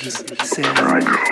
He's, Right.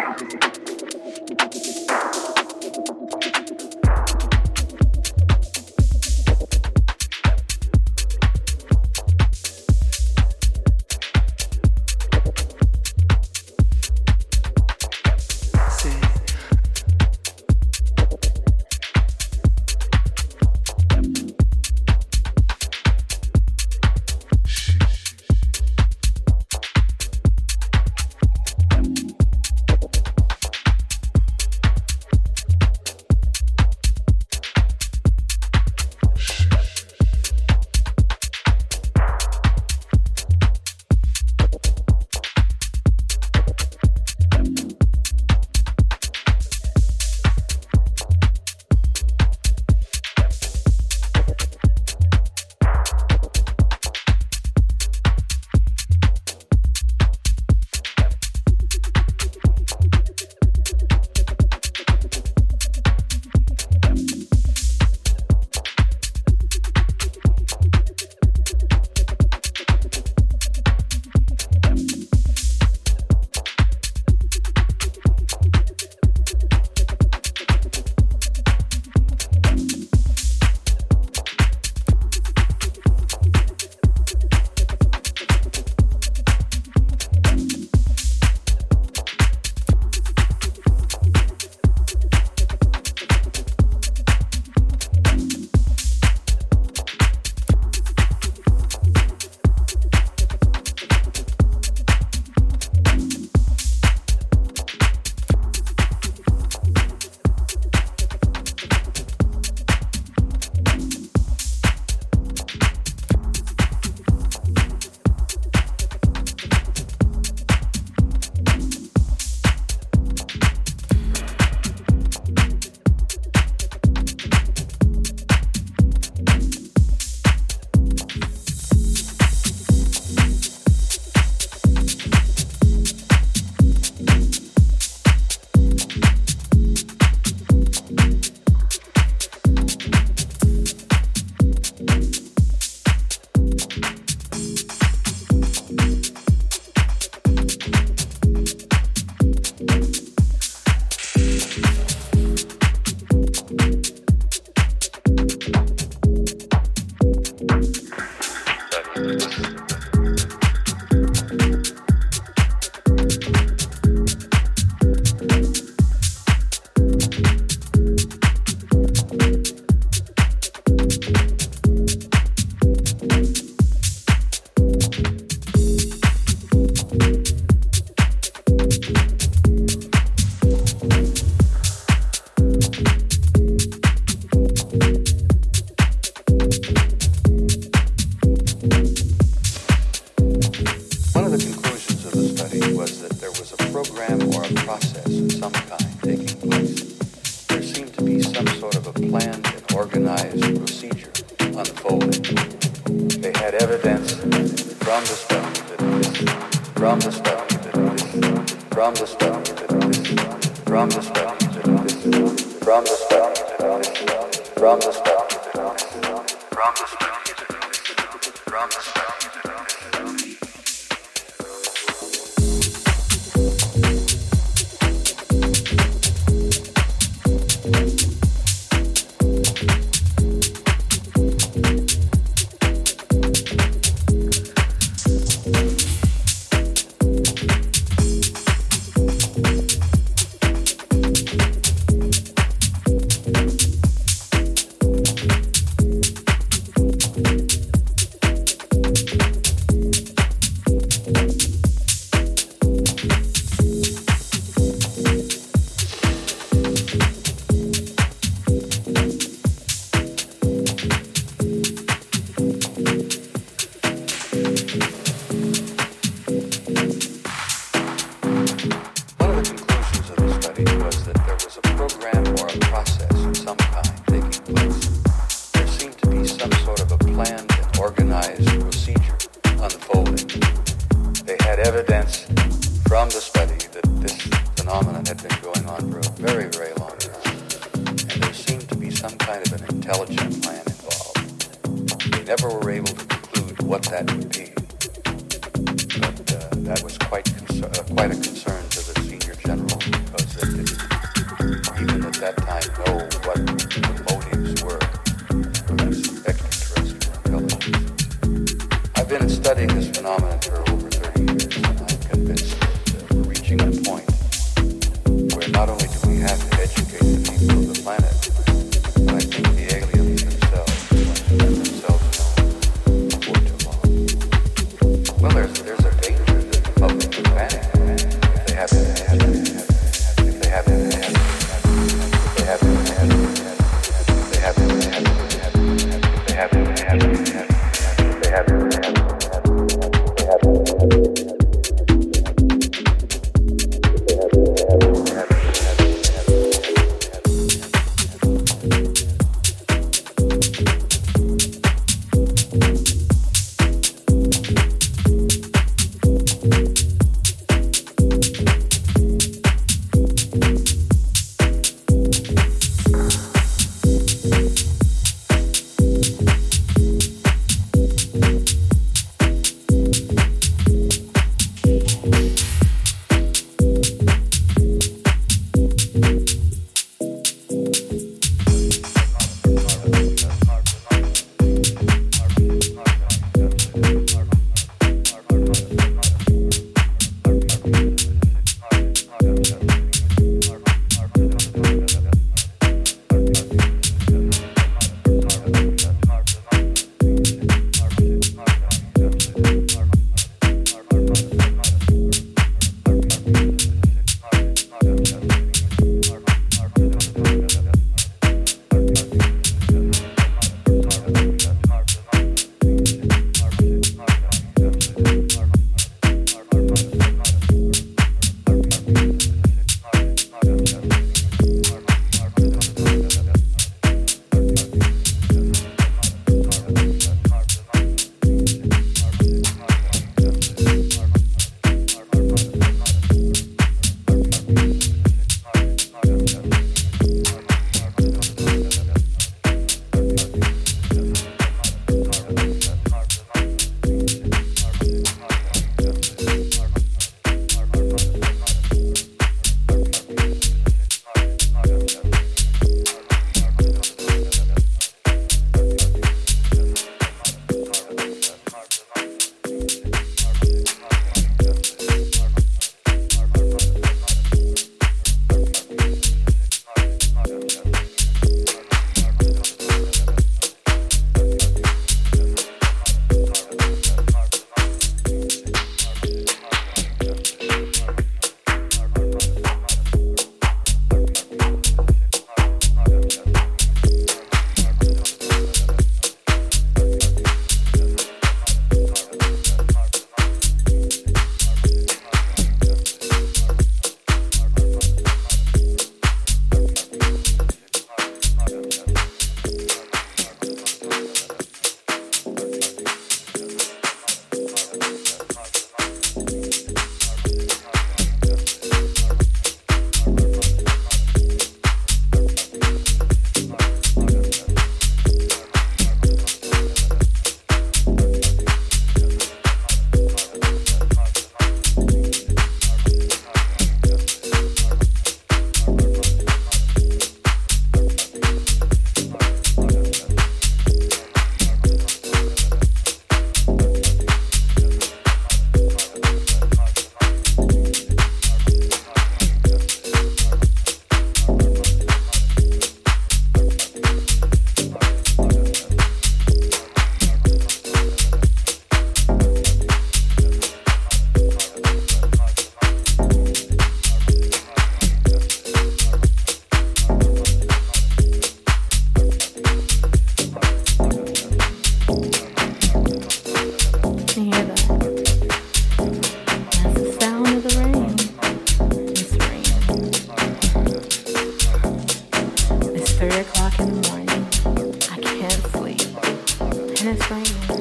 minutes later.